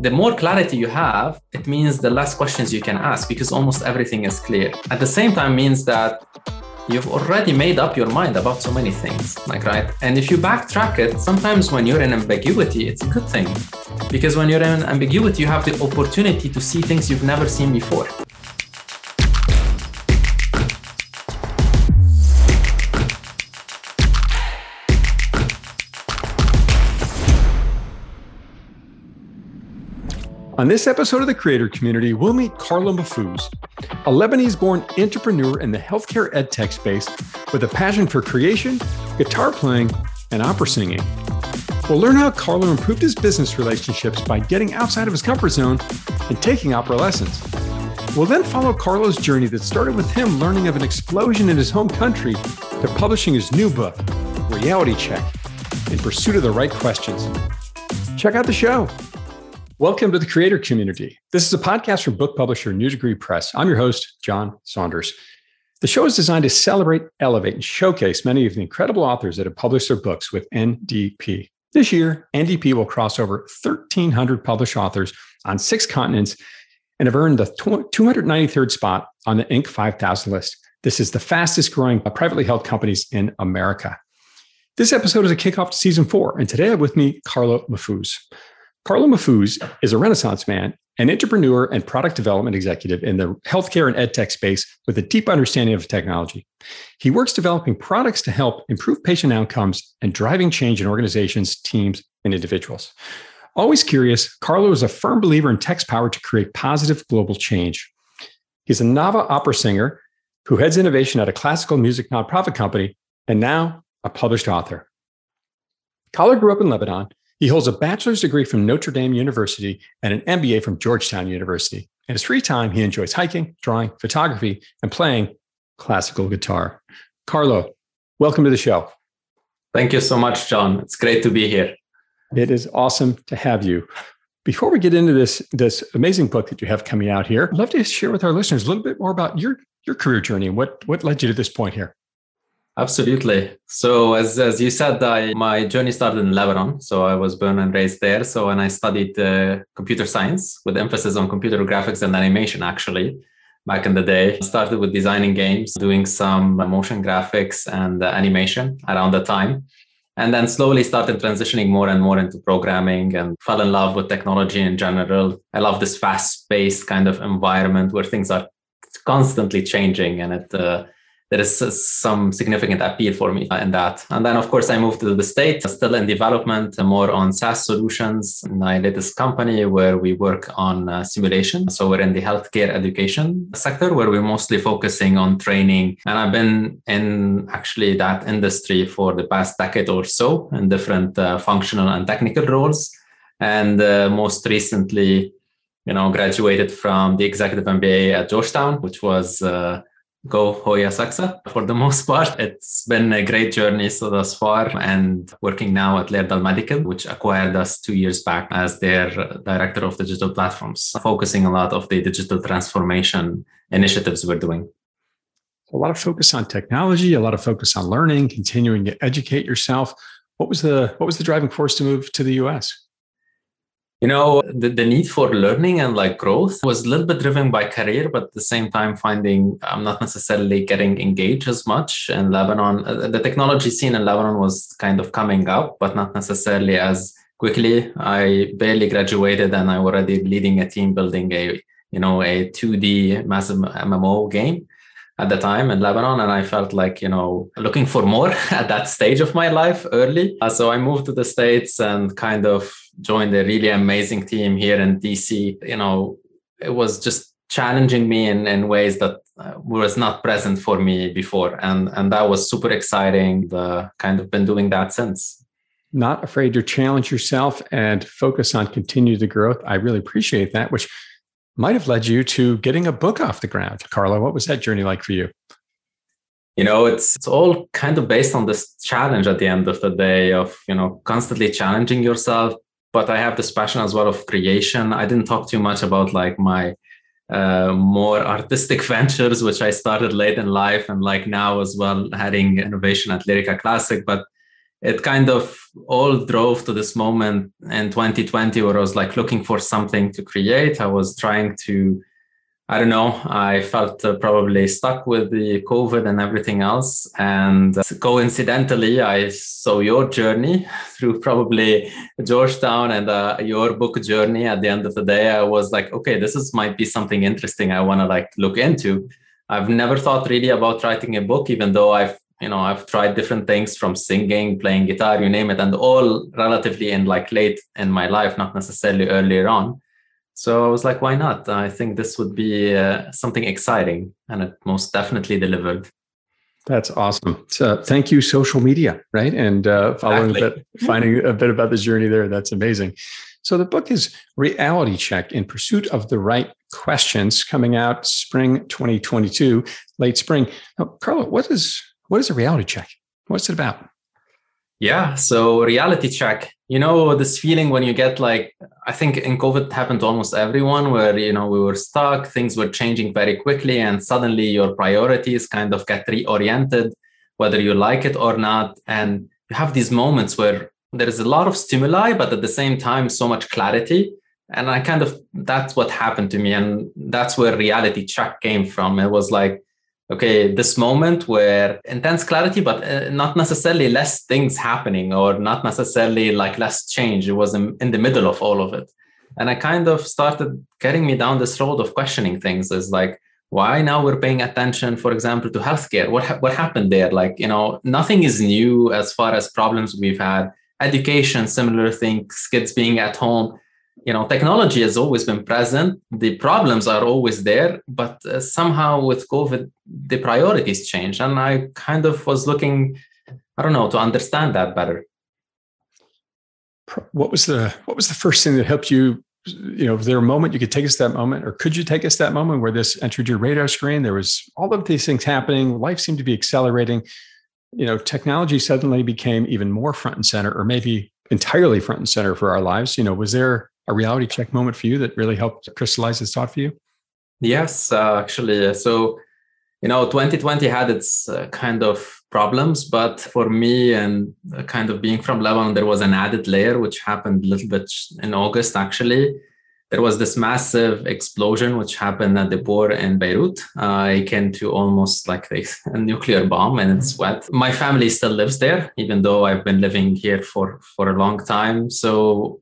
the more clarity you have, it means the less questions you can ask because almost everything is clear. At the same time, means that you've already made up your mind about so many things like right? And if you backtrack it sometimes when you're in ambiguity it's a good thing. Because when you're in ambiguity you have the opportunity to see things you've never seen before On this episode of the Creator Community, we'll meet Carlo Mahfouz, a Lebanese born entrepreneur in the healthcare edtech space with a passion for creation, guitar playing, and opera singing. We'll learn how Carlo improved his business relationships by getting outside of his comfort zone and taking opera lessons. We'll then follow Carlo's journey that started with him learning of an explosion in his home country to publishing his new book, Reality Check, in pursuit of the right questions. Check out the show. Welcome to the creator community. This is a podcast from book publisher New Degree Press. I'm your host, John Saunders. The show is designed to celebrate, elevate, and showcase many of the incredible authors that have published their books with NDP. This year, NDP will cross over 1,300 published authors on six continents and have earned the 293rd spot on the Inc. 5000 list. This is the fastest growing privately held companies in America. This episode is a kickoff to season four, and today I have with me Carlo Mahfouz. Carlo Mahfouz is a renaissance man, an entrepreneur and product development executive in the healthcare and edtech space with a deep understanding of technology. He works developing products to help improve patient outcomes and driving change in organizations, teams, and individuals. Always curious, Carlo is a firm believer in tech's power to create positive global change. He's a Nava opera singer who heads innovation at a classical music nonprofit company and now a published author. Carlo grew up in Lebanon he holds a bachelor's degree from Notre Dame University and an MBA from Georgetown University. In his free time, he enjoys hiking, drawing, photography, and playing classical guitar. Carlo, welcome to the show. Thank you so much, John. It's great to be here. It is awesome to have you. Before we get into this, this amazing book that you have coming out here, I'd love to share with our listeners a little bit more about your, your career journey and what, what led you to this point here. Absolutely. So as, as you said, I, my journey started in Lebanon. So I was born and raised there. So when I studied uh, computer science with emphasis on computer graphics and animation, actually, back in the day, started with designing games, doing some motion graphics and uh, animation around the time. And then slowly started transitioning more and more into programming and fell in love with technology in general. I love this fast paced kind of environment where things are constantly changing and it, uh, there is some significant appeal for me in that. And then, of course, I moved to the States, still in development, more on SaaS solutions. My latest company where we work on uh, simulation. So we're in the healthcare education sector where we're mostly focusing on training. And I've been in actually that industry for the past decade or so in different uh, functional and technical roles. And uh, most recently, you know, graduated from the executive MBA at Georgetown, which was uh, go Hoya Saxa. For the most part, it's been a great journey so thus far and working now at Laerdal Medical, which acquired us two years back as their director of digital platforms, focusing a lot of the digital transformation initiatives we're doing. A lot of focus on technology, a lot of focus on learning, continuing to educate yourself. What was the what was the driving force to move to the US? You know the, the need for learning and like growth was a little bit driven by career but at the same time finding i'm not necessarily getting engaged as much in lebanon. Uh, the technology scene in lebanon was kind of coming up but not necessarily as quickly. I barely graduated and i already leading a team building a you know a 2d massive mmo game at the time in Lebanon, and I felt like you know looking for more at that stage of my life early. Uh, so I moved to the states and kind of joined a really amazing team here in DC. You know, it was just challenging me in, in ways that uh, was not present for me before, and and that was super exciting. The kind of been doing that since. Not afraid to challenge yourself and focus on continue the growth. I really appreciate that, which might have led you to getting a book off the ground. Carlo, what was that journey like for you? You know, it's it's all kind of based on this challenge at the end of the day of, you know, constantly challenging yourself. But I have this passion as well of creation. I didn't talk too much about like my uh, more artistic ventures, which I started late in life and like now as well, heading innovation at Lyrica Classic. But it kind of all drove to this moment in 2020 where I was like looking for something to create. I was trying to I don't know. I felt uh, probably stuck with the COVID and everything else. And coincidentally, I saw your journey through probably Georgetown and uh, your book journey. At the end of the day, I was like, okay, this is might be something interesting I want to like look into. I've never thought really about writing a book, even though I've you know I've tried different things from singing, playing guitar, you name it, and all relatively in like late in my life, not necessarily earlier on so I was like, why not? I think this would be uh, something exciting, and it most definitely delivered. That's awesome. So thank you, social media, right? And uh, following exactly. a bit, finding a bit about the journey there. That's amazing. So the book is Reality Check in Pursuit of the Right Questions, coming out spring 2022, late spring. Now, Carlo, what is what is a reality check? What's it about? Yeah, so reality check. You know this feeling when you get like I think in COVID happened to almost everyone where you know we were stuck, things were changing very quickly, and suddenly your priorities kind of get reoriented, whether you like it or not. And you have these moments where there is a lot of stimuli, but at the same time, so much clarity. And I kind of that's what happened to me. And that's where reality check came from. It was like okay this moment where intense clarity but uh, not necessarily less things happening or not necessarily like less change. It was in, in, the middle of all of it. And i kind of started getting me down this road of questioning things. Is like why now we're paying attention for example to healthcare? What ha- what happened there? Like you know nothing is new as far as problems we've had. Education similar things kids being at home you know technology has always been present. The problems are always there but uh, somehow with covid the priorities change and i kind of was looking i don't know to understand that better. What was the what was the first thing that helped you you know was there a moment you could take us that moment or could you take us that moment where this entered your radar screen? There was all of these things happening. Life seemed to be accelerating. You know technology suddenly became even more front and center or maybe entirely front and center for our lives. You know was there a reality check moment for you that really helped crystallize this thought for you? Yes, uh, actually. So, you know, 2020 had its uh, kind of problems, but for me and uh, kind of being from Lebanon, there was an added layer which happened a little bit in August actually. There was this massive explosion which happened at the border in Beirut. Uh, it came to almost like a, a nuclear bomb and it's wet. My family still lives there, even though I've been living here for, for a long time. So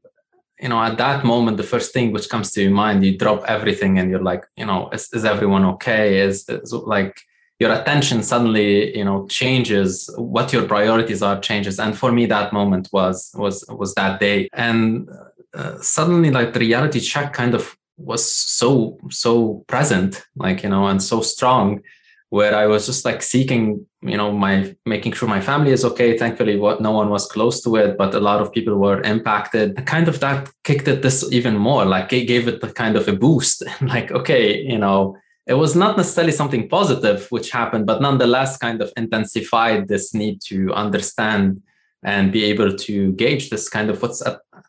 you know, at that moment, the first thing which comes to your mind, you drop everything and you're like, you know, is, is everyone okay? Is, is like your attention suddenly, you know, changes. What your priorities are changes. And for me, that moment was was was that day. And uh, suddenly, like the reality check kind of was so so present, like you know, and so strong where I was just like seeking, you know, my making sure my family is okay. Thankfully, what no one was close to it, but a lot of people were impacted. Kind of that kicked it this even more. Like it gave it the kind of a boost. like, okay, you know, it was not necessarily something positive which happened, but nonetheless, kind of intensified this need to understand and be able to gauge this kind of what's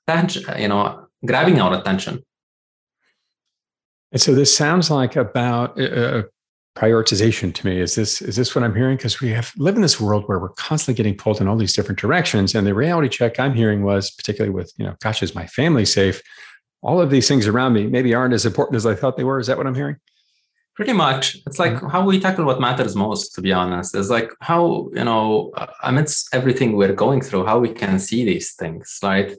attention, you know, grabbing our attention. And so this sounds like about uh, prioritization to me. Is this is this what i'm hearing? Because we have live in this world where we're constantly getting pulled in all these different directions. And the reality check i'm hearing was particularly with you know gosh is my family safe? All of these things around me maybe aren't as important as i thought they were. Is that what i'm hearing? Pretty much. It's like mm-hmm. how we tackle what matters most to be honest. It's like how you know amidst everything we're going through how we can see these things right?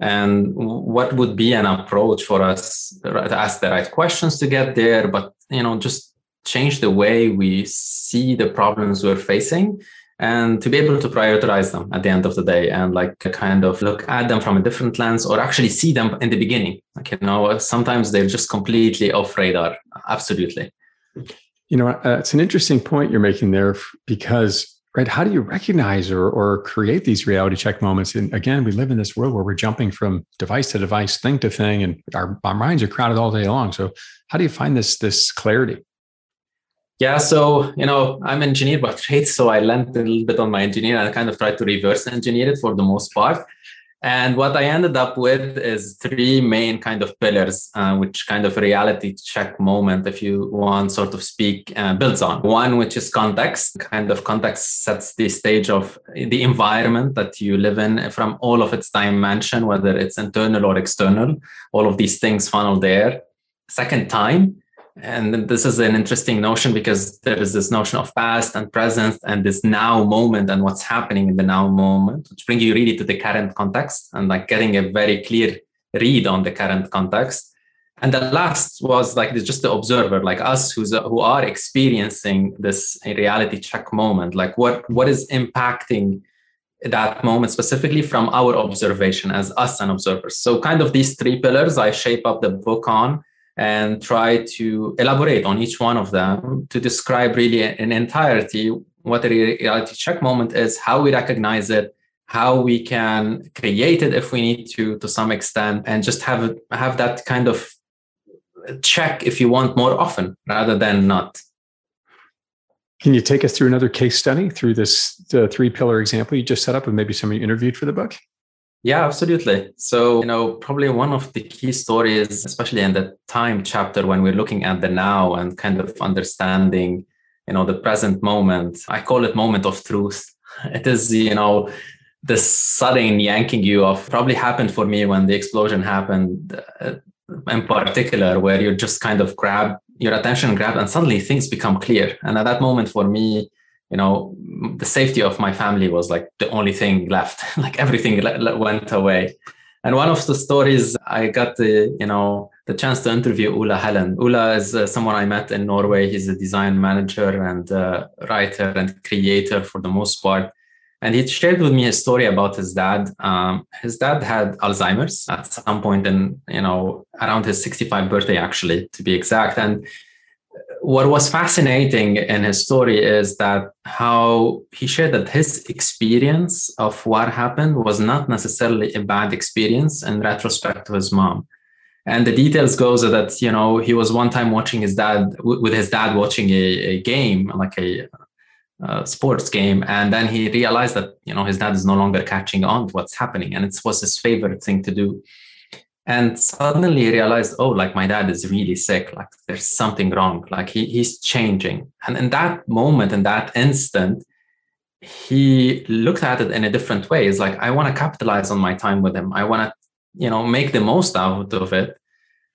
And what would be an approach for us to ask the right questions to get there but you know just change the way we see the problems we're facing and to be able to prioritize them at the end of the day and like kind of look at them from a different lens or actually see them in the beginning. Like you know sometimes they're just completely off radar absolutely. You know uh, it's an interesting point you're making there because right how do you recognize or, or create these reality check moments? And again we live in this world where we're jumping from device to device thing to thing and our, our minds are crowded all day long. So how do you find this this clarity yeah, so you know, I'm an engineer by trade, so I learned a little bit on my engineer and I kind of tried to reverse engineer it for the most part. And what I ended up with is three main kind of pillars, uh, which kind of reality check moment, if you want, sort of speak, uh, builds on. One, which is context. Kind of context sets the stage of the environment that you live in from all of its dimension, whether it's internal or external. All of these things funnel there. Second, time and this is an interesting notion because there is this notion of past and present and this now moment and what's happening in the now moment, which bring you really to the current context and like getting a very clear read on the current context. And the last was like it's just the observer, like us who's who are experiencing this reality check moment, like what what is impacting that moment specifically from our observation as us and observers. So kind of these three pillars I shape up the book on and try to elaborate on each one of them to describe really in entirety what a reality check moment is, how we recognize it, how we can create it if we need to to some extent, and just have have that kind of check if you want more often rather than not. Can you take us through another case study through this three pillar example you just set up and maybe somebody interviewed for the book? Yeah, absolutely. So, you know, probably one of the key stories, especially in the time chapter when we're looking at the now and kind of understanding, you know, the present moment, I call it moment of truth. It is, you know, the sudden yanking you off probably happened for me when the explosion happened uh, in particular, where you just kind of grab your attention grabbed and suddenly things become clear. And at that moment for me, you know the safety of my family was like the only thing left like everything went away and one of the stories i got the you know the chance to interview Ola Helen. Ola is uh, someone I met in Norway. He's a design manager and uh, writer and creator for the most part. And he shared with me a story about his dad. Um, his dad had Alzheimer's at some point in, you know, around his 65 birthday, actually, to be exact. And what was fascinating in his story is that how he shared that his experience of what happened was not necessarily a bad experience in retrospect to his mom. And the details goes that you know he was one time watching his dad with his dad watching a, a game like a, a, sports game. And then he realized that you know his dad is no longer catching on to what's happening. And it was his favorite thing to do and suddenly he realized oh like my dad is really sick. Like there's something wrong. Like he, he's changing. And in that moment in that instant he looked at it in a different way. It's like i want to capitalize on my time with him. I want to you know make the most out of it.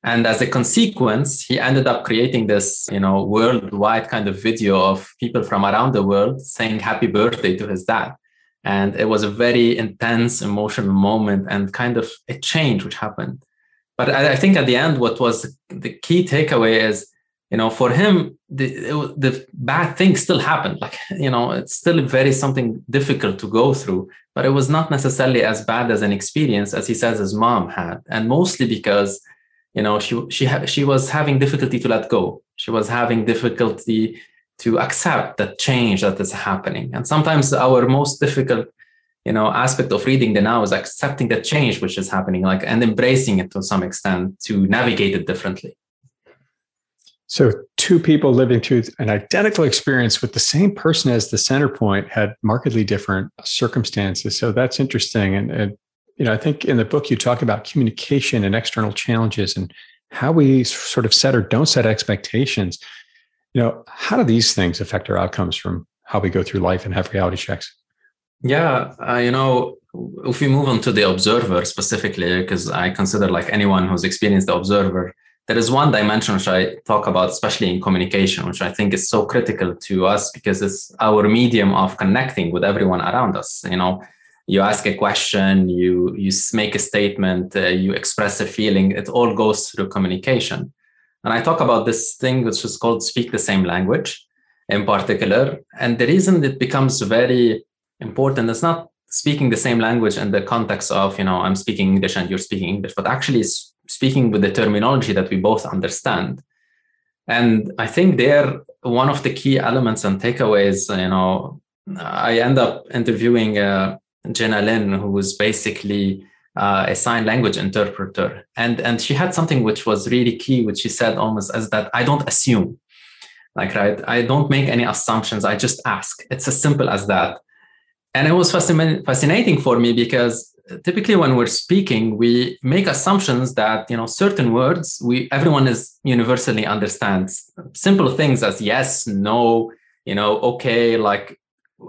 And as a consequence he ended up creating this you know worldwide kind of video of people from around the world saying happy birthday to his dad and it was a very intense emotional moment and kind of a change which happened. But i, I think at the end what was the key takeaway is you know for him the, the bad thing still happened. Like you know it's still very something difficult to go through but it was not necessarily as bad as an experience as he says his mom had. And mostly because you know she she she was having difficulty to let go. She was having difficulty to accept that change that is happening. And sometimes our most difficult, you know, aspect of reading the now is accepting the change which is happening, like and embracing it to some extent to navigate it differently. So two people living through an identical experience with the same person as the center point had markedly different circumstances. So that's interesting. And, and you know, I think in the book you talk about communication and external challenges and how we sort of set or don't set expectations. You know, how do these things affect our outcomes from how we go through life and have reality checks? Yeah, uh, you know, if we move on to the observer specifically, because I consider like anyone who's experienced the observer, there is one dimension which I talk about, especially in communication, which I think is so critical to us because it's our medium of connecting with everyone around us. You know, you ask a question, you you make a statement, uh, you express a feeling. It all goes through communication. And I talk about this thing which is called speak the same language in particular. And the reason it becomes very important is not speaking the same language in the context of, you know, I'm speaking English and you're speaking English, but actually speaking with the terminology that we both understand. And I think there, one of the key elements and takeaways, you know, I end up interviewing uh, Jenna Lin, who was basically uh, a sign language interpreter, and and she had something which was really key, which she said almost as that I don't assume, like right, I don't make any assumptions. I just ask. It's as simple as that. And it was fascinating for me because typically when we're speaking, we make assumptions that you know certain words we everyone is universally understands. Simple things as yes, no, you know, okay, like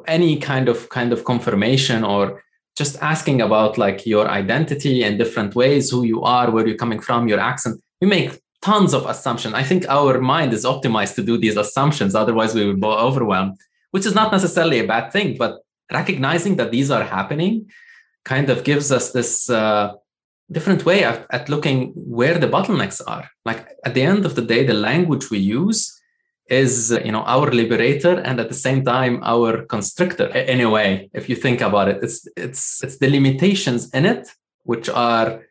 any kind of kind of confirmation or just asking about like your identity and different ways, who you are, where you're coming from, your accent. We make tons of assumptions. I think our mind is optimized to do these assumptions. Otherwise, we would be overwhelmed, which is not necessarily a bad thing. But recognizing that these are happening kind of gives us this uh, different way at, at looking where the bottlenecks are. Like at the end of the day, the language we use is you know our liberator and at the same time our constrictor. In a way if you think about it it's it's it's the limitations in it which are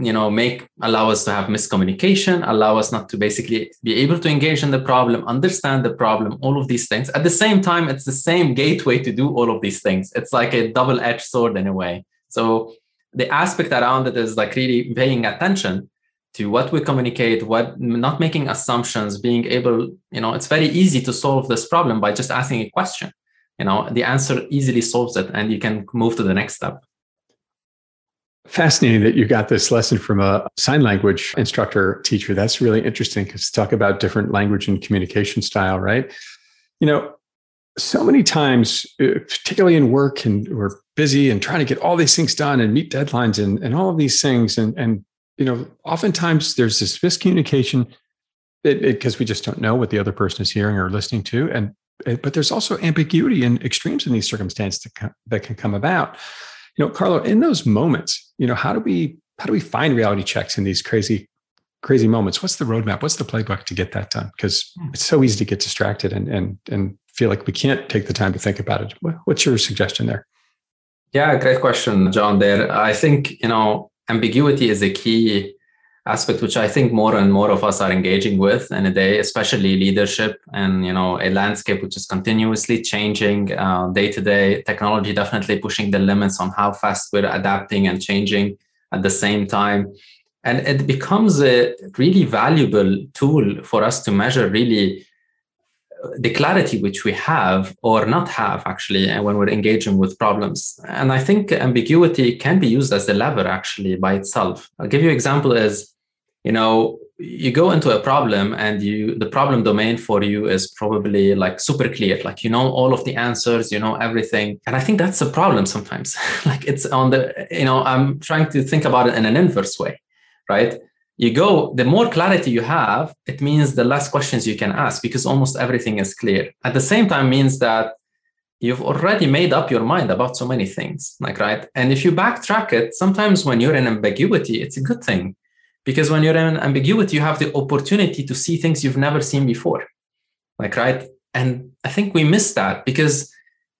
you know make allow us to have miscommunication allow us not to basically be able to engage in the problem understand the problem all of these things. At the same time it's the same gateway to do all of these things. It's like a double edged sword in a way. So the aspect around it is like really paying attention to what we communicate what not making assumptions being able you know it's very easy to solve this problem by just asking a question. You know the answer easily solves it and you can move to the next step. Fascinating that you got this lesson from a sign language instructor teacher. That's really interesting because talk about different language and communication style right? You know so many times uh, particularly in work and we're busy and trying to get all these things done and meet deadlines and, and all of these things and, and you know, oftentimes there's this miscommunication because we just don't know what the other person is hearing or listening to, and but there's also ambiguity and extremes in these circumstances that, come, that can come about. You know, Carlo, in those moments, you know, how do we how do we find reality checks in these crazy crazy moments? What's the roadmap? What's the playbook to get that done? Because hmm. it's so easy to get distracted and and and feel like we can't take the time to think about it. What's your suggestion there? Yeah, great question, John. There, I think you know ambiguity is a key aspect which i think more and more of us are engaging with in a day especially leadership and you know a landscape which is continuously changing uh, day to day. Technology definitely pushing the limits on how fast we're adapting and changing at the same time. And it becomes a really valuable tool for us to measure really the clarity which we have or not have actually uh, when we're engaging with problems. And i think ambiguity can be used as a lever actually by itself. I'll give you an example is you know you go into a problem and you the problem domain for you is probably like super clear. Like you know all of the answers you know everything. And i think that's a problem sometimes. Like it's on the you know i'm trying to think about it in an inverse way right you go the more clarity you have it means the less questions you can ask because almost everything is clear. At the same time means that you've already made up your mind about so many things like right? And if you backtrack it sometimes when you're in ambiguity it's a good thing because when you're in ambiguity you have the opportunity to see things you've never seen before like right? And i think we miss that because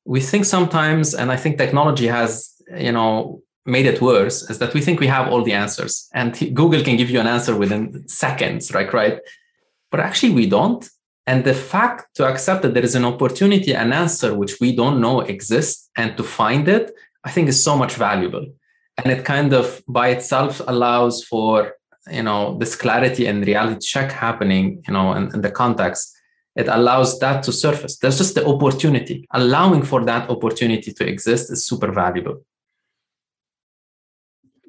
we think sometimes and i think technology has you know made it worse is that we think we have all the answers. And google can give you an answer within seconds right right? But actually we don't. And the fact to accept that there is an opportunity an answer which we don't know exists and to find it i think is so much valuable. And it kind of by itself allows for you know this clarity and reality check happening you know in, in the context. It allows that to surface. There's just the opportunity. Allowing for that opportunity to exist is super valuable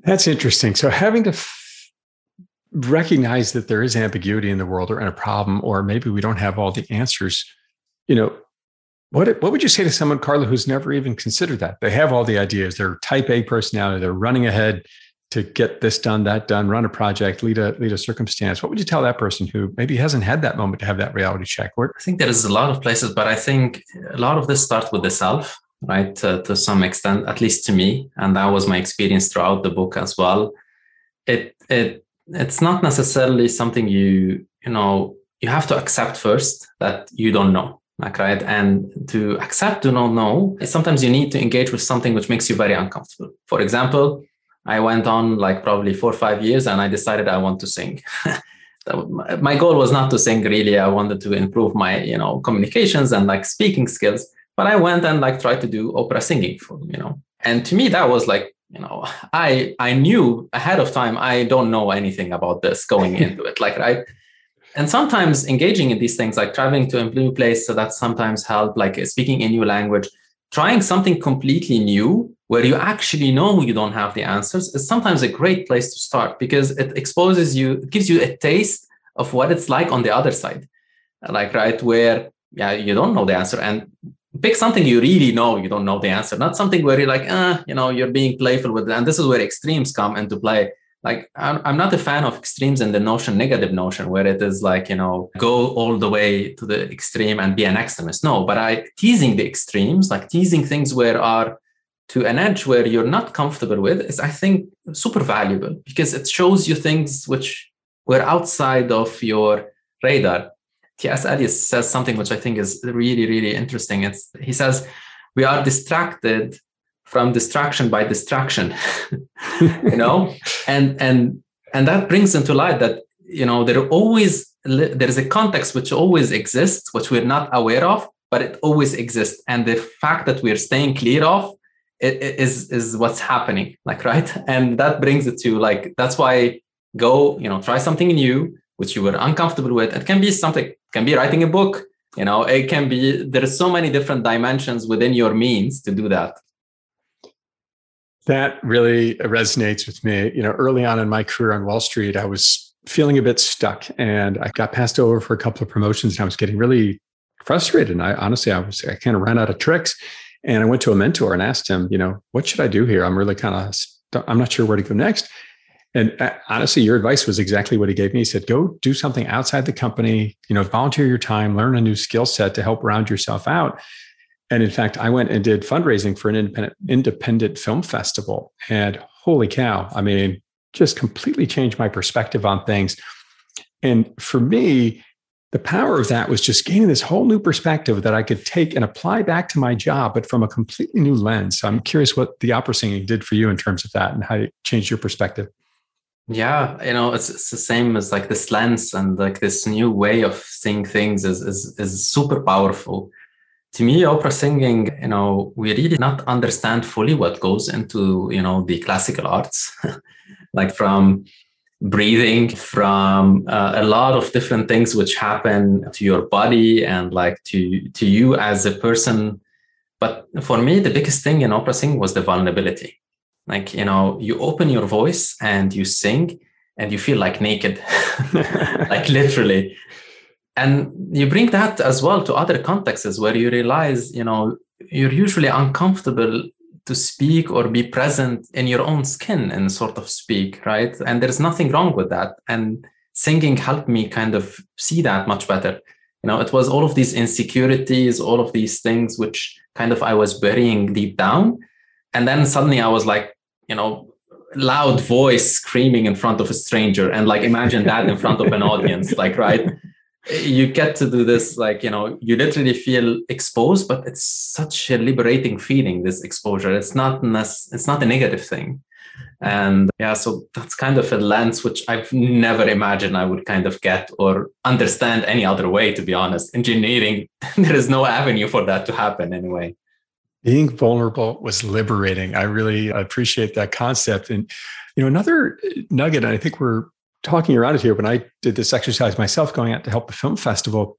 that's interesting. So having to f- recognize that there is ambiguity in the world or in a problem, or maybe we don't have all the answers, you know, what, what would you say to someone, Carlo, who's never even considered that? They have all the ideas. They're type A personality. They're running ahead to get this done, that done, run a project, lead a lead a circumstance. What would you tell that person who maybe hasn't had that moment to have that reality check? I think there is a lot of places, but I think a lot of this starts with the self right to, to some extent at least to me and that was my experience throughout the book as well. It it it's not necessarily something you you know you have to accept first that you don't know like right? And to accept to not know sometimes you need to engage with something which makes you very uncomfortable. For example i went on like probably four or five years and i decided i want to sing. My goal was not to sing really. I wanted to improve my you know communications and like speaking skills but I went and like tried to do opera singing for you know. And to me, that was like, you know, I I knew ahead of time I don't know anything about this going into it. Like right. And sometimes engaging in these things, like traveling to a new place, so that sometimes help, like speaking a new language, trying something completely new where you actually know you don't have the answers is sometimes a great place to start because it exposes you, it gives you a taste of what it's like on the other side. Like, right, where yeah, you don't know the answer. And pick something you really know you don't know the answer, not something where you're like, ah, you know, you're being playful with it. And this is where extremes come into play. Like, I'm, I'm not a fan of extremes in the notion, negative notion, where it is like, you know, go all the way to the extreme and be an extremist. No, but I teasing the extremes, like teasing things where are to an edge where you're not comfortable with is i think super valuable because it shows you things which were outside of your radar ts eliot says something which i think is really really interesting. It's he says we are distracted from distraction by distraction you know? And and and that brings into light that you know there are always there is a context which always exists which we're not aware of but it always exists. And the fact that we're staying clear of it, is is what's happening like right? And that brings it to like that's why go you know try something new which you were uncomfortable with. It can be something can be writing a book you know it can be there's so many different dimensions within your means to do that that really resonates with me you know early on in my career on wall street i was feeling a bit stuck and i got passed over for a couple of promotions and i was getting really frustrated and i honestly i was i kind of ran out of tricks and I went to a mentor and asked him, you know, what should I do here? I'm really kind of, I'm not sure where to go next. And uh, honestly, your advice was exactly what he gave me. He said, go do something outside the company, you know, volunteer your time, learn a new skill set to help round yourself out. And in fact, I went and did fundraising for an independent, independent film festival. And holy cow, I mean, just completely changed my perspective on things. And for me, the power of that was just gaining this whole new perspective that I could take and apply back to my job, but from a completely new lens. So I'm curious what the opera singing did for you in terms of that and how it changed your perspective. Yeah, you know, it's, it's the same as like this lens and like this new way of seeing things is, is, is super powerful. To me, opera singing, you know, we really not understand fully what goes into, you know, the classical arts, like from breathing from uh, a lot of different things which happen to your body and like to to you as a person. But for me the biggest thing in opera singing was the vulnerability like you know you open your voice and you sing and you feel like naked like literally and you bring that as well to other contexts where you realize you know you're usually uncomfortable to speak or be present in your own skin and sort of speak, right? And there's nothing wrong with that. And singing helped me kind of see that much better. You know, it was all of these insecurities, all of these things which kind of I was burying deep down. And then suddenly I was like, you know, loud voice screaming in front of a stranger. And like imagine that in front of an audience, like, right? you get to do this like you know you literally feel exposed but it's such a liberating feeling this exposure it's not it's not a negative thing and yeah so that's kind of a lens which i've never imagined i would kind of get or understand any other way to be honest engineering there is no avenue for that to happen anyway being vulnerable was liberating i really appreciate that concept and you know another nugget and i think we're talking around it here, when I did this exercise myself, going out to help the film festival,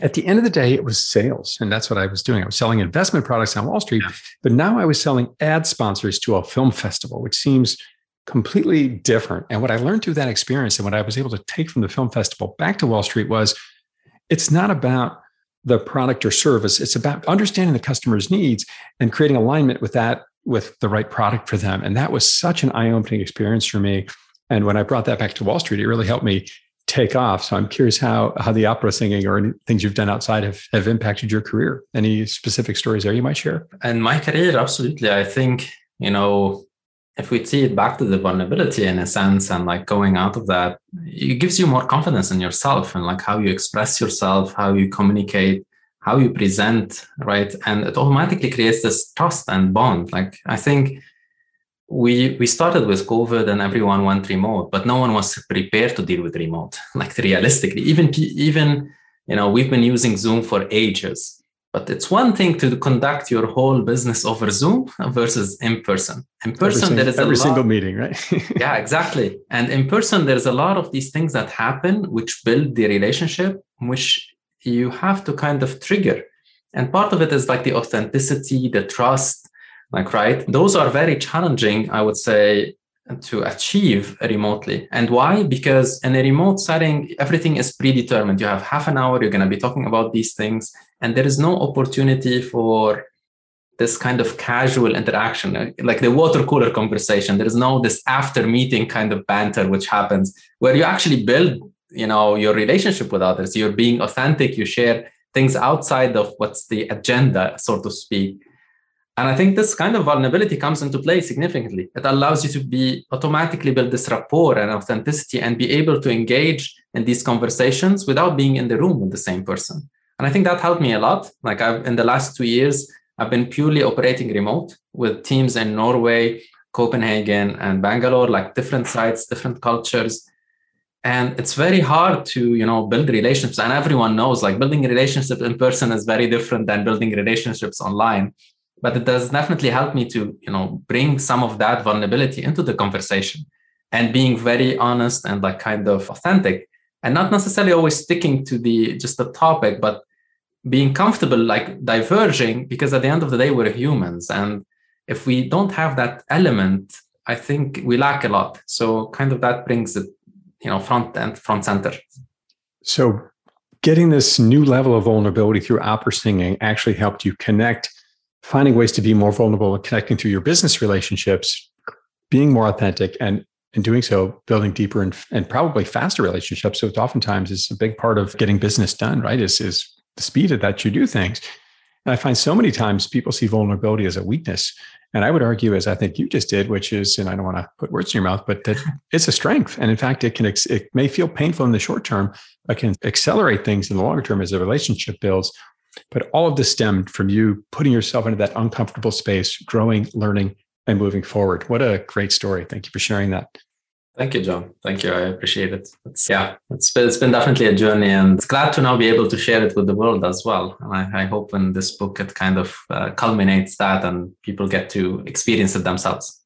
at the end of the day, it was sales. And that's what I was doing. I was selling investment products on Wall Street, yeah. but now I was selling ad sponsors to a film festival, which seems completely different. And what I learned through that experience and what I was able to take from the film festival back to Wall Street was it's not about the product or service, it's about understanding the customer's needs and creating alignment with that, with the right product for them. And that was such an eye opening experience for me and when I brought that back to Wall Street, it really helped me take off. So I'm curious how how the opera singing or any things you've done outside have, have impacted your career. Any specific stories there you might share? And my career, absolutely. I think, you know, if we see it back to the vulnerability in a sense and like going out of that, it gives you more confidence in yourself and like how you express yourself, how you communicate, how you present, right? And it automatically creates this trust and bond. Like I think we we started with COVID and everyone went remote, but no one was prepared to deal with remote. Like realistically, even even you know we've been using Zoom for ages, but it's one thing to conduct your whole business over Zoom versus in person. In person, there is every lot, single meeting, right? yeah, exactly. And in person, there's a lot of these things that happen which build the relationship, which you have to kind of trigger. And part of it is like the authenticity, the trust, like right those are very challenging i would say to achieve remotely. And why? Because in a remote setting everything is predetermined. You have half an hour you're going to be talking about these things and there is no opportunity for this kind of casual interaction like the water cooler conversation. There is no this after meeting kind of banter which happens where you actually build you know your relationship with others. You're being authentic you share things outside of what's the agenda so to speak and I think this kind of vulnerability comes into play significantly. It allows you to be automatically build this rapport and authenticity and be able to engage in these conversations without being in the room with the same person. And I think that helped me a lot. Like I've in the last two years, I've been purely operating remote with teams in Norway, Copenhagen, and Bangalore, like different sites, different cultures. And it's very hard to, you know, build relationships. And everyone knows like building relationships in person is very different than building relationships online but it does definitely help me to you know bring some of that vulnerability into the conversation and being very honest and like kind of authentic and not necessarily always sticking to the just the topic but being comfortable like diverging because at the end of the day we're humans. And if we don't have that element i think we lack a lot. So kind of that brings it you know front and front center. So getting this new level of vulnerability through opera singing actually helped you connect finding ways to be more vulnerable and connecting through your business relationships, being more authentic, and in doing so, building deeper and, and probably faster relationships. So it's oftentimes is a big part of getting business done, right? Is is the speed at that you do things. And I find so many times people see vulnerability as a weakness. And I would argue, as I think you just did, which is, and I don't want to put words in your mouth, but that it's a strength. And in fact, it can, it may feel painful in the short term, but can accelerate things in the longer term as the relationship builds but all of this stemmed from you putting yourself into that uncomfortable space, growing, learning, and moving forward. What a great story. Thank you for sharing that. Thank you, John. Thank you. I appreciate it. It's, yeah, it's been, it's been definitely a journey and it's glad to now be able to share it with the world as well. And I, I hope in this book, it kind of uh, culminates that and people get to experience it themselves.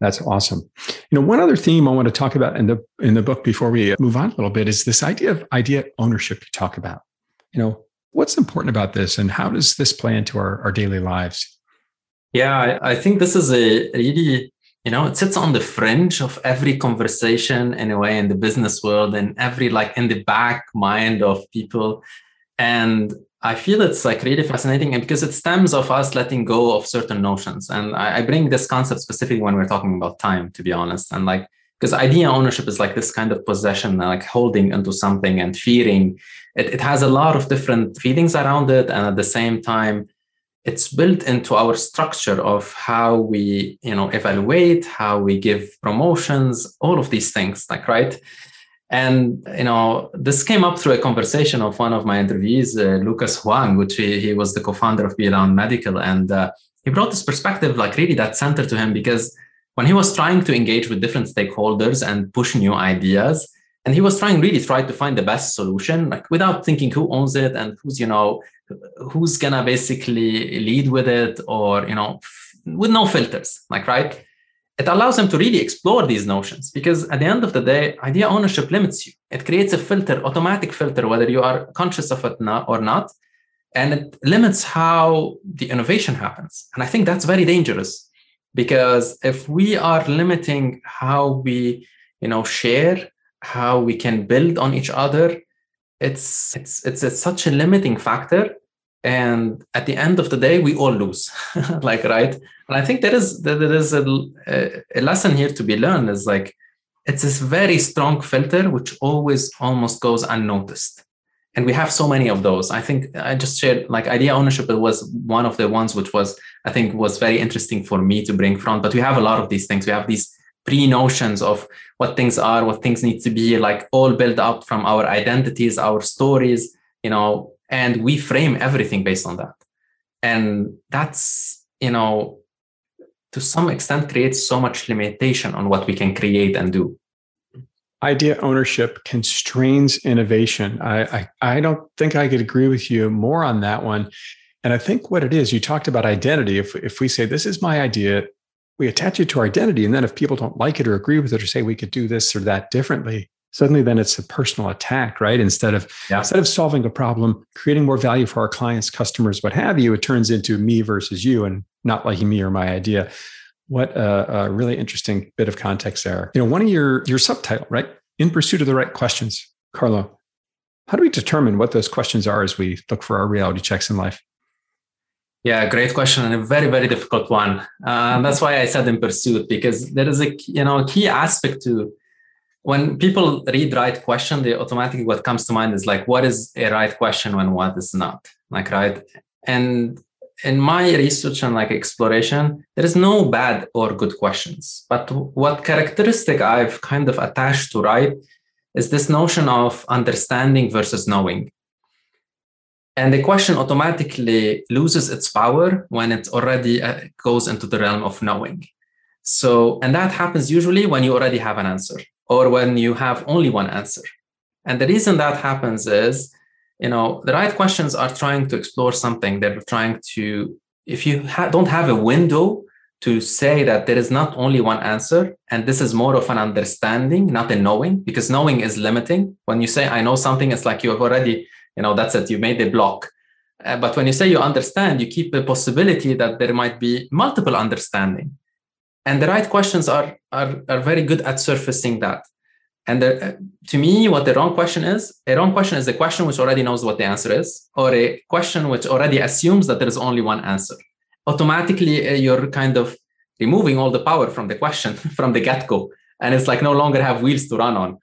That's awesome. You know, one other theme I want to talk about in the in the book before we move on a little bit is this idea of idea ownership you talk about. You know, What's important about this and how does this play into our, our daily lives? Yeah, I, think this is a really, you know, it sits on the fringe of every conversation in a way in the business world and every like in the back mind of people. And I feel it's like really fascinating and because it stems of us letting go of certain notions. And I, I bring this concept specifically when we're talking about time, to be honest. And like because idea ownership is like this kind of possession like holding into something and fearing. It, it has a lot of different feelings around it and at the same time it's built into our structure of how we you know evaluate how we give promotions all of these things like right? And you know this came up through a conversation of one of my interviews uh, lucas huang which he, he was the co-founder of beyond medical. And uh, he brought this perspective like really that center to him because when he was trying to engage with different stakeholders and push new ideas and he was trying really try to find the best solution like without thinking who owns it and who's you know who's gonna basically lead with it or you know with no filters like right? It allows them to really explore these notions because at the end of the day idea ownership limits you. It creates a filter automatic filter whether you are conscious of it or not and it limits how the innovation happens. And i think that's very dangerous because if we are limiting how we you know share how we can build on each other it's it's it's, it's such a limiting factor. And at the end of the day we all lose like right? And i think there is there is a, a lesson here to be learned is like it's this very strong filter which always almost goes unnoticed. And we have so many of those. I think i just shared like idea ownership it was one of the ones which was i think was very interesting for me to bring front. But we have a lot of these things. We have these pre-notions of what things are what things need to be like all built up from our identities our stories you know and we frame everything based on that. And that's you know to some extent creates so much limitation on what we can create and do. Idea ownership constrains innovation. I, I i don't think i could agree with you more on that one and i think what it is you talked about identity. If, if we say this is my idea we attach it to our identity. And then if people don't like it or agree with it or say we could do this or that differently, suddenly then it's a personal attack right? Instead of yeah. instead of solving a problem creating more value for our clients customers what have you it turns into me versus you and not liking me or my idea. What a, a really interesting bit of context there. You know one of your your subtitle right? In pursuit of the right questions. Carlo how do we determine what those questions are as we look for our reality checks in life yeah, great question and a very, very difficult one. Uh, that's why I said in pursuit because there is a you know key aspect to when people read right question, they automatically what comes to mind is like, what is a right question when what is not? Like right. And in my research and like exploration, there is no bad or good questions. But what characteristic I've kind of attached to right is this notion of understanding versus knowing. And the question automatically loses its power when it already uh, goes into the realm of knowing. So, and that happens usually when you already have an answer or when you have only one answer. And the reason that happens is, you know, the right questions are trying to explore something. They're trying to, if you ha- don't have a window to say that there is not only one answer, and this is more of an understanding, not a knowing, because knowing is limiting. When you say, I know something, it's like you have already you know that's it. You made the block. Uh, but when you say you understand you keep the possibility that there might be multiple understanding. And the right questions are are, are very good at surfacing that. And the, uh, to me what the wrong question is a wrong question is a question which already knows what the answer is or a question which already assumes that there is only one answer. Automatically uh, you're kind of removing all the power from the question from the get-go. And it's like no longer have wheels to run on.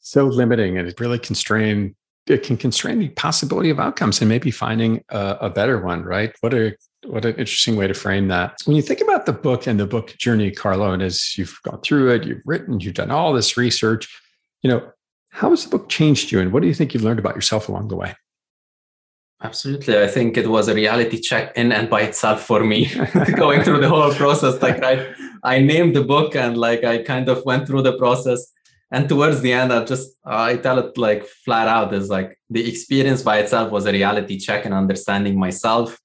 So limiting and it really constrain it can constrain the possibility of outcomes and maybe finding a, a, better one, right? What a what an interesting way to frame that. When you think about the book and the book journey, Carlo, and as you've gone through it, you've written, you've done all this research, you know, how has the book changed you and what do you think you've learned about yourself along the way? Absolutely. I think it was a reality check in and by itself for me going through the whole process. Like I, I named the book and like I kind of went through the process and towards the end i just i tell it like flat out is like the experience by itself was a reality check and understanding myself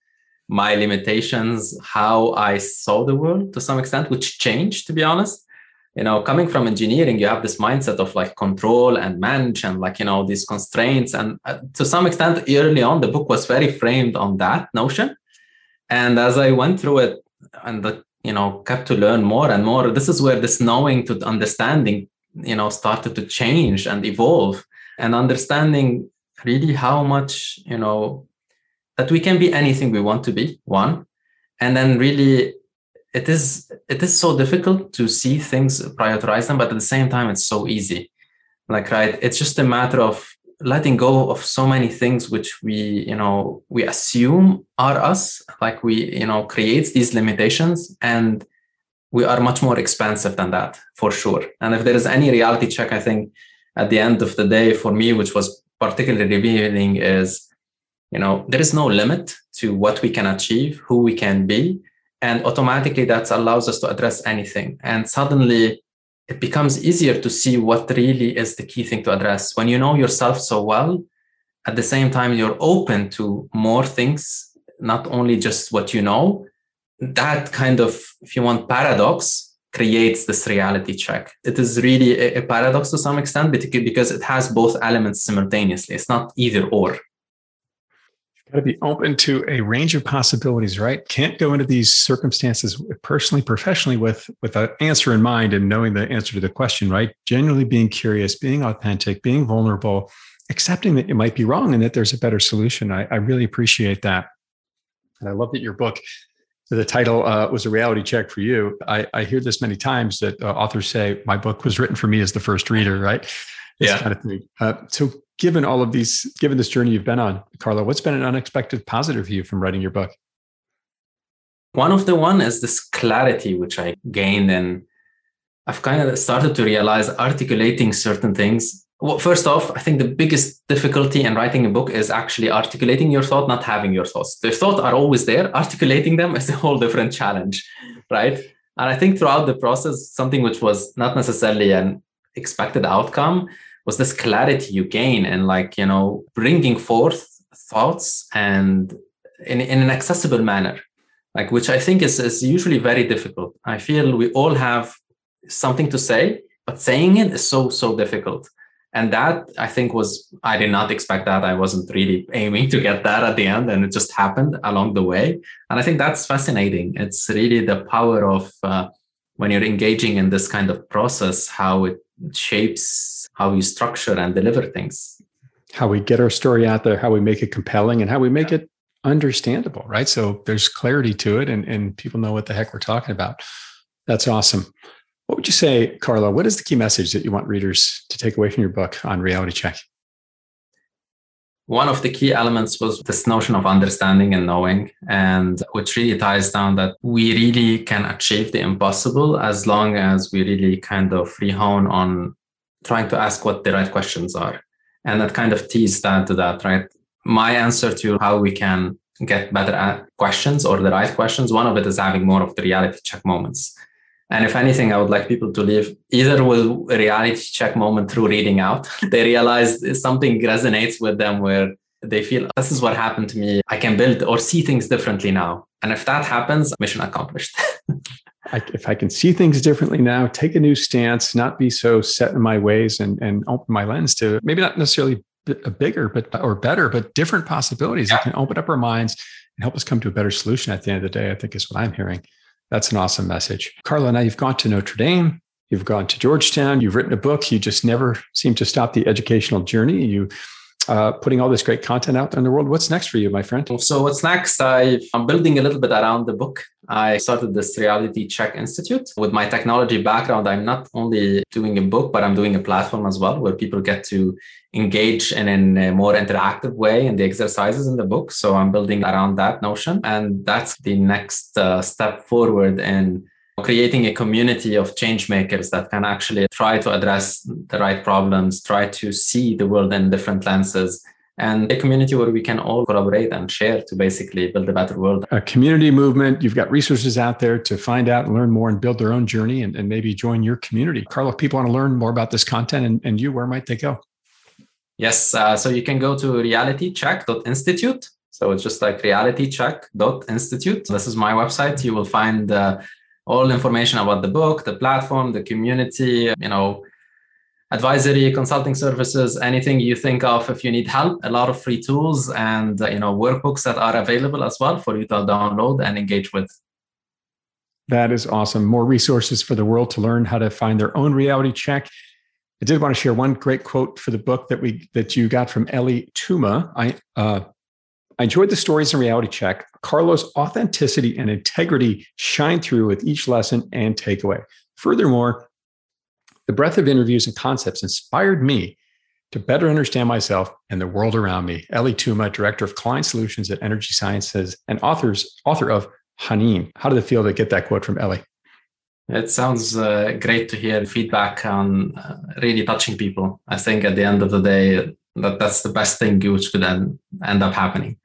my limitations how i saw the world to some extent which changed to be honest. You know coming from engineering you have this mindset of like control and manage and like you know these constraints. And uh, to some extent early on the book was very framed on that notion. And as i went through it and the you know kept to learn more and more this is where this knowing to understanding you know started to change and evolve and understanding really how much you know that we can be anything we want to be one. And then really it is it is so difficult to see things prioritize them but at the same time it's so easy. Like right it's just a matter of letting go of so many things which we you know we assume are us like we you know creates these limitations and we are much more expensive than that for sure. And if there is any reality check, I think at the end of the day for me, which was particularly revealing, is you know there is no limit to what we can achieve, who we can be, and automatically that allows us to address anything. And suddenly it becomes easier to see what really is the key thing to address when you know yourself so well. At the same time, you're open to more things, not only just what you know, that kind of, if you want, paradox creates this reality check. It is really a, a paradox to some extent because it has both elements simultaneously. It's not either or. You've got to be open to a range of possibilities right? Can't go into these circumstances personally professionally with with an answer in mind and knowing the answer to the question right? Genuinely being curious being authentic being vulnerable accepting that you might be wrong and that there's a better solution. I, I really appreciate that. And i love that your book the title uh, was a reality check for you. I, I hear this many times that uh, authors say, "My book was written for me as the first reader." Right? This yeah. Kind of thing. Uh, so, given all of these, given this journey you've been on, Carlo, what's been an unexpected positive for you from writing your book? One of the one is this clarity which I gained, and I've kind of started to realize articulating certain things well, first off, I think the biggest difficulty in writing a book is actually articulating your thought, not having your thoughts. The thoughts are always there. Articulating them is a whole different challenge, right? And I think throughout the process, something which was not necessarily an expected outcome was this clarity you gain and like, you know, bringing forth thoughts and in, in an accessible manner, like, which I think is, is usually very difficult. I feel we all have something to say, but saying it is so so difficult and that i think was i did not expect that. I wasn't really aiming to get that at the end and it just happened along the way. And i think that's fascinating. It's really the power of uh, when you're engaging in this kind of process how it shapes how you structure and deliver things. How we get our story out there how we make it compelling and how we make yeah. it understandable right? So there's clarity to it and, and people know what the heck we're talking about. That's awesome what would you say, Carlo? What is the key message that you want readers to take away from your book on reality check? One of the key elements was this notion of understanding and knowing, and which really ties down that we really can achieve the impossible as long as we really kind of rehone on trying to ask what the right questions are. And that kind of tees down to that, right? My answer to how we can get better at questions or the right questions, one of it is having more of the reality check moments and if anything, I would like people to leave either with a reality check moment through reading out. they realize something resonates with them where they feel this is what happened to me. I can build or see things differently now. And if that happens, mission accomplished. I, if I can see things differently now, take a new stance, not be so set in my ways and, and open my lens to maybe not necessarily a bigger but or better, but different possibilities yeah. that can open up our minds and help us come to a better solution at the end of the day, I think is what I'm hearing. That's an awesome message. Carlo, now you've gone to Notre Dame, you've gone to Georgetown, you've written a book. You just never seem to stop the educational journey. You uh, putting all this great content out in the world. What's next for you, my friend? So, what's next? I, I'm building a little bit around the book. I started this Reality Check Institute. With my technology background, I'm not only doing a book, but I'm doing a platform as well where people get to engage in, a more interactive way in the exercises in the book. So, I'm building around that notion. And that's the next uh, step forward in creating a community of change makers that can actually try to address the right problems, try to see the world in different lenses, and a community where we can all collaborate and share to basically build a better world. A community movement. You've got resources out there to find out learn more and build their own journey and, and maybe join your community. Carlo, if people want to learn more about this content and, and you, where might they go? Yes. Uh, so you can go to realitycheck.institute. So it's just like realitycheck.institute. This is my website. You will find uh, all information about the book, the platform, the community, you know, advisory, consulting services, anything you think of if you need help, a lot of free tools and, uh, you know, workbooks that are available as well for you to download and engage with. That is awesome. More resources for the world to learn how to find their own reality check. I did want to share one great quote for the book that we that you got from Ellie Tuma. I uh, I enjoyed the stories in Reality Check. Carlo's authenticity and integrity shine through with each lesson and takeaway. Furthermore, the breadth of interviews and concepts inspired me to better understand myself and the world around me. Ellie Tuma, Director of Client Solutions at Energy Sciences and authors, author of Hanin. How did it feel to get that quote from Ellie? It sounds uh, great to hear feedback on uh, really touching people. I think at the end of the day, that that's the best thing which could end, end up happening.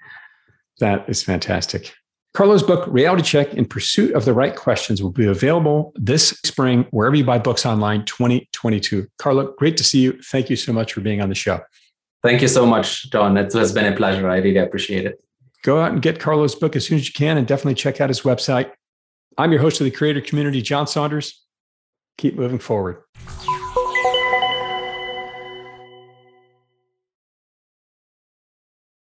That is fantastic. Carlo's book, Reality Check in Pursuit of the Right Questions, will be available this spring wherever you buy books online 2022. Carlo, great to see you. Thank you so much for being on the show. Thank you so much, John. It has been a pleasure. I really appreciate it. Go out and get Carlo's book as soon as you can and definitely check out his website. I'm your host of the creator community, John Saunders. Keep moving forward.